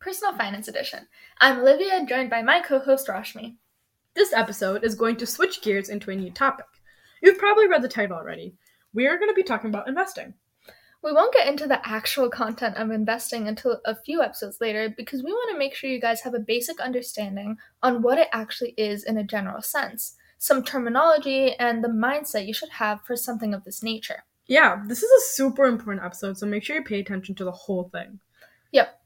Personal Finance Edition. I'm Olivia, joined by my co-host Rashmi. This episode is going to switch gears into a new topic. You've probably read the title already. We are going to be talking about investing. We won't get into the actual content of investing until a few episodes later because we want to make sure you guys have a basic understanding on what it actually is in a general sense, some terminology, and the mindset you should have for something of this nature. Yeah, this is a super important episode, so make sure you pay attention to the whole thing. Yep.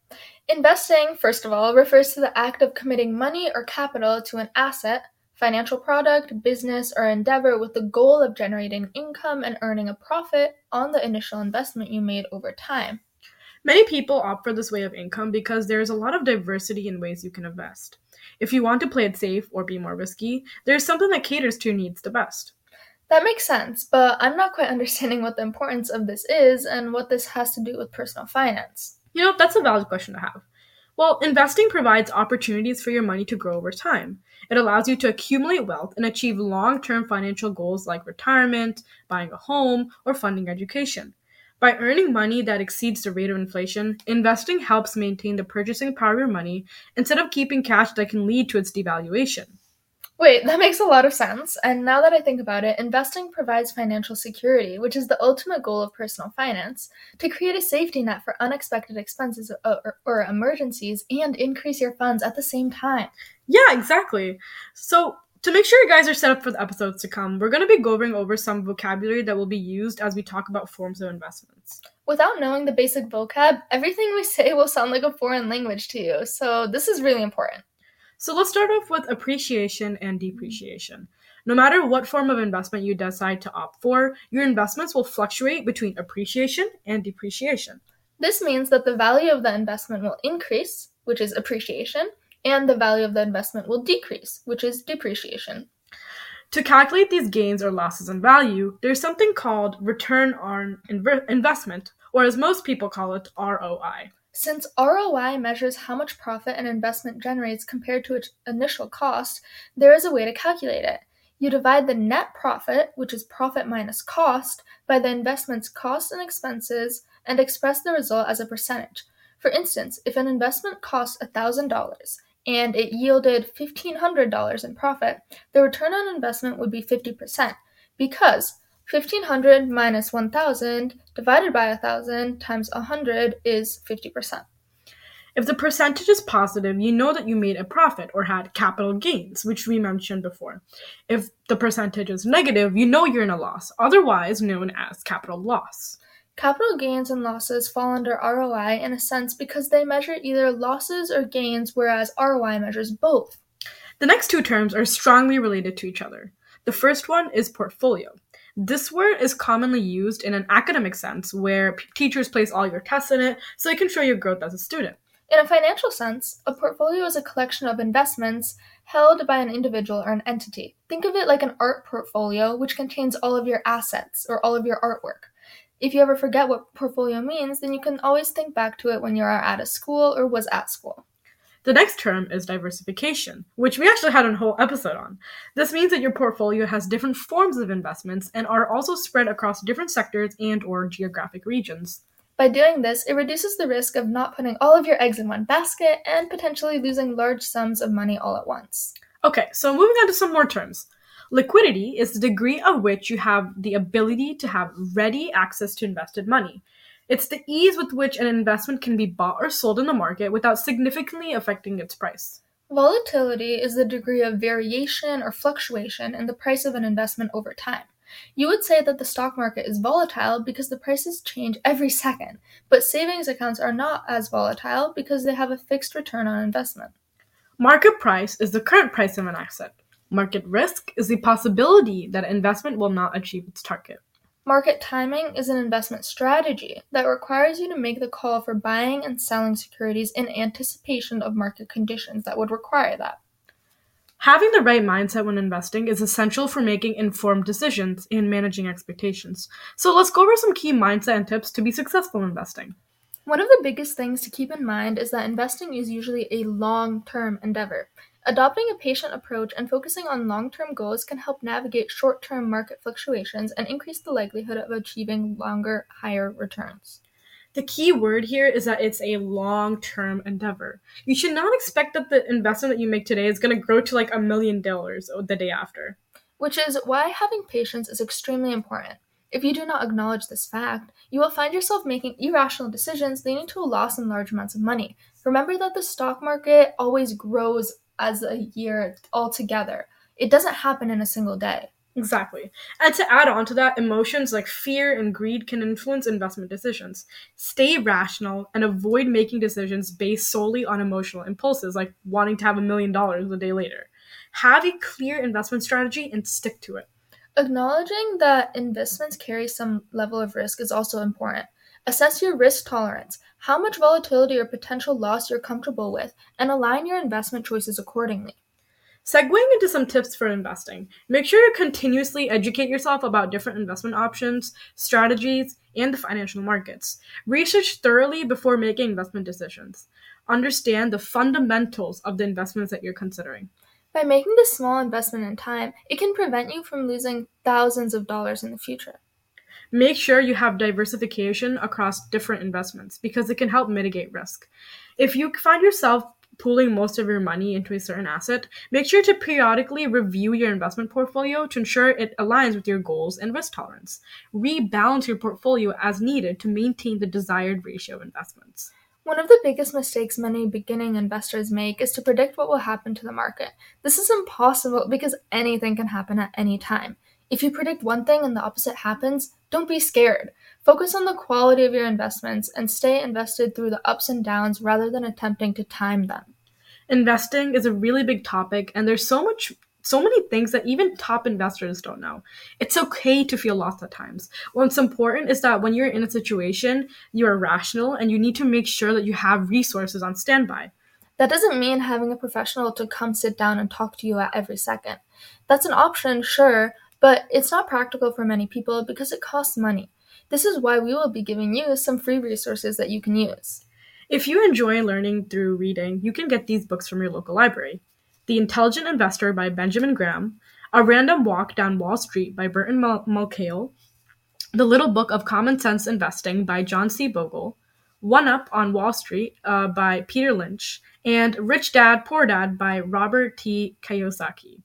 Investing, first of all, refers to the act of committing money or capital to an asset, financial product, business, or endeavor with the goal of generating income and earning a profit on the initial investment you made over time. Many people opt for this way of income because there is a lot of diversity in ways you can invest. If you want to play it safe or be more risky, there is something that caters to your needs the best. That makes sense, but I'm not quite understanding what the importance of this is and what this has to do with personal finance. You know, that's a valid question to have. Well, investing provides opportunities for your money to grow over time. It allows you to accumulate wealth and achieve long term financial goals like retirement, buying a home, or funding education. By earning money that exceeds the rate of inflation, investing helps maintain the purchasing power of your money instead of keeping cash that can lead to its devaluation. Wait, that makes a lot of sense. And now that I think about it, investing provides financial security, which is the ultimate goal of personal finance, to create a safety net for unexpected expenses or, or, emergencies and increase your funds at the same time. Yeah, exactly. So, to make sure you guys are set up for the episodes to come, we're going to be going over some vocabulary that will be used as we talk about forms of investments. Without knowing the basic vocab, everything we say will sound like a foreign language to you, so this is really important. So let's start off with appreciation and depreciation. No matter what form of investment you decide to opt for, your investments will fluctuate between appreciation and depreciation. This means that the value of the investment will increase, which is appreciation, and the value of the investment will decrease, which is depreciation. To calculate these gains or losses in value, there's something called return on inv- investment, or as most people call it, ROI. Since ROI measures how much profit an investment generates compared to its initial cost, there is a way to calculate it. You divide the net profit, which is profit minus cost, by the investment's cost and expenses and express the result as a percentage. For instance, if an investment cost $1,000 and it yielded $1,500 in profit, the return on investment would be 50% because 1500 minus 1000 divided by 1000 times 100 is 50%. If the percentage is positive, you know that you made a profit or had capital gains, which we mentioned before. If the percentage is negative, you know you're in a loss, otherwise known as capital loss. Capital gains and losses fall under ROI in a sense because they measure either losses or gains, whereas ROI measures both. The next two terms are strongly related to each other. The first one is portfolio. This word is commonly used in an academic sense where p- teachers place all your tests in it so they can show your growth as a student. In a financial sense, a portfolio is a collection of investments held by an individual or an entity. Think of it like an art portfolio, which contains all of your assets or all of your artwork. If you ever forget what portfolio means, then you can always think back to it when you are at a school or was at school. The next term is diversification, which we actually had a whole episode on. This means that your portfolio has different forms of investments and are also spread across different sectors and or geographic regions. By doing this, it reduces the risk of not putting all of your eggs in one basket and potentially losing large sums of money all at once. Okay, so moving on to some more terms. Liquidity is the degree of which you have the ability to have ready access to invested money. It's the ease with which an investment can be bought or sold in the market without significantly affecting its price. Volatility is the degree of variation or fluctuation in the price of an investment over time. You would say that the stock market is volatile because the prices change every second, but savings accounts are not as volatile because they have a fixed return on investment. Market price is the current price of an asset. Market risk is the possibility that an investment will not achieve its target. Market timing is an investment strategy that requires you to make the call for buying and selling securities in anticipation of market conditions that would require that. Having the right mindset when investing is essential for making informed decisions and managing expectations. So let's go over some key mindset and tips to be successful in investing. One of the biggest things to keep in mind is that investing is usually a long term endeavor. Adopting a patient approach and focusing on long term goals can help navigate short term market fluctuations and increase the likelihood of achieving longer, higher returns. The key word here is that it's a long term endeavor. You should not expect that the investment that you make today is going to grow to like a million dollars the day after. Which is why having patience is extremely important. If you do not acknowledge this fact, you will find yourself making irrational decisions leading to a loss in large amounts of money. Remember that the stock market always grows as a year altogether. It doesn't happen in a single day. Exactly. And to add on to that, emotions like fear and greed can influence investment decisions. Stay rational and avoid making decisions based solely on emotional impulses, like wanting to have a million dollars a day later. Have a clear investment strategy and stick to it. Acknowledging that investments carry some level of risk is also important. Assess your risk tolerance, how much volatility or potential loss you're comfortable with, and align your investment choices accordingly. Segueing into some tips for investing, make sure to continuously educate yourself about different investment options, strategies, and the financial markets. Research thoroughly before making investment decisions. Understand the fundamentals of the investments that you're considering. By making this small investment in time, it can prevent you from losing thousands of dollars in the future. Make sure you have diversification across different investments because it can help mitigate risk. If you find yourself pooling most of your money into a certain asset, make sure to periodically review your investment portfolio to ensure it aligns with your goals and risk tolerance. Rebalance your portfolio as needed to maintain the desired ratio of investments. One of the biggest mistakes many beginning investors make is to predict what will happen to the market. This is impossible because anything can happen at any time. If you predict one thing and the opposite happens, don't be scared. Focus on the quality of your investments and stay invested through the ups and downs rather than attempting to time them. Investing is a really big topic and there's so much so many things that even top investors don't know. It's okay to feel lost at times. What's important is that when you're in a situation, you're rational and you need to make sure that you have resources on standby. That doesn't mean having a professional to come sit down and talk to you at every second. That's an option, sure, but it's not practical for many people because it costs money. This is why we will be giving you some free resources that you can use. If you enjoy learning through reading, you can get these books from your local library. The Intelligent Investor by Benjamin Graham, A Random Walk Down Wall Street by Burton Malkiel, The Little Book of Common Sense Investing by John C. Bogle, One Up on Wall Street uh, by Peter Lynch, and Rich Dad Poor Dad by Robert T. Kiyosaki.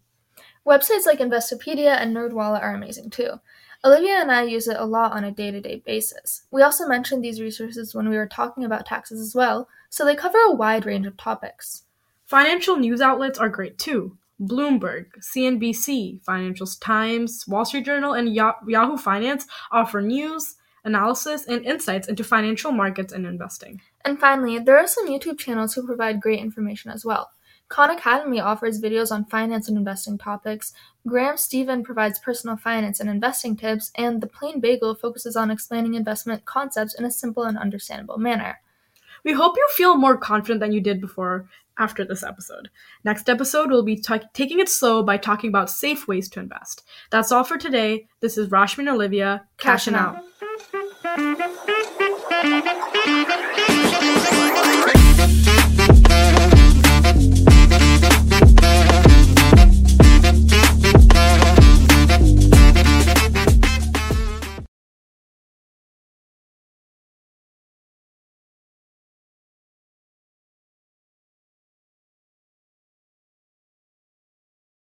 Websites like Investopedia and NerdWallet are amazing too. Olivia and I use it a lot on a day to day basis. We also mentioned these resources when we were talking about taxes as well, so they cover a wide range of topics. Financial news outlets are great too. Bloomberg, CNBC, Financial Times, Wall Street Journal, and Yahoo Finance offer news, analysis, and insights into financial markets and investing. And finally, there are some YouTube channels who provide great information as well. Khan Academy offers videos on finance and investing topics, Graham Stephan provides personal finance and investing tips, and The Plain Bagel focuses on explaining investment concepts in a simple and understandable manner. We hope you feel more confident than you did before after this episode. Next episode, we'll be t- taking it slow by talking about safe ways to invest. That's all for today. This is Rashmi and Olivia, cashing out. out.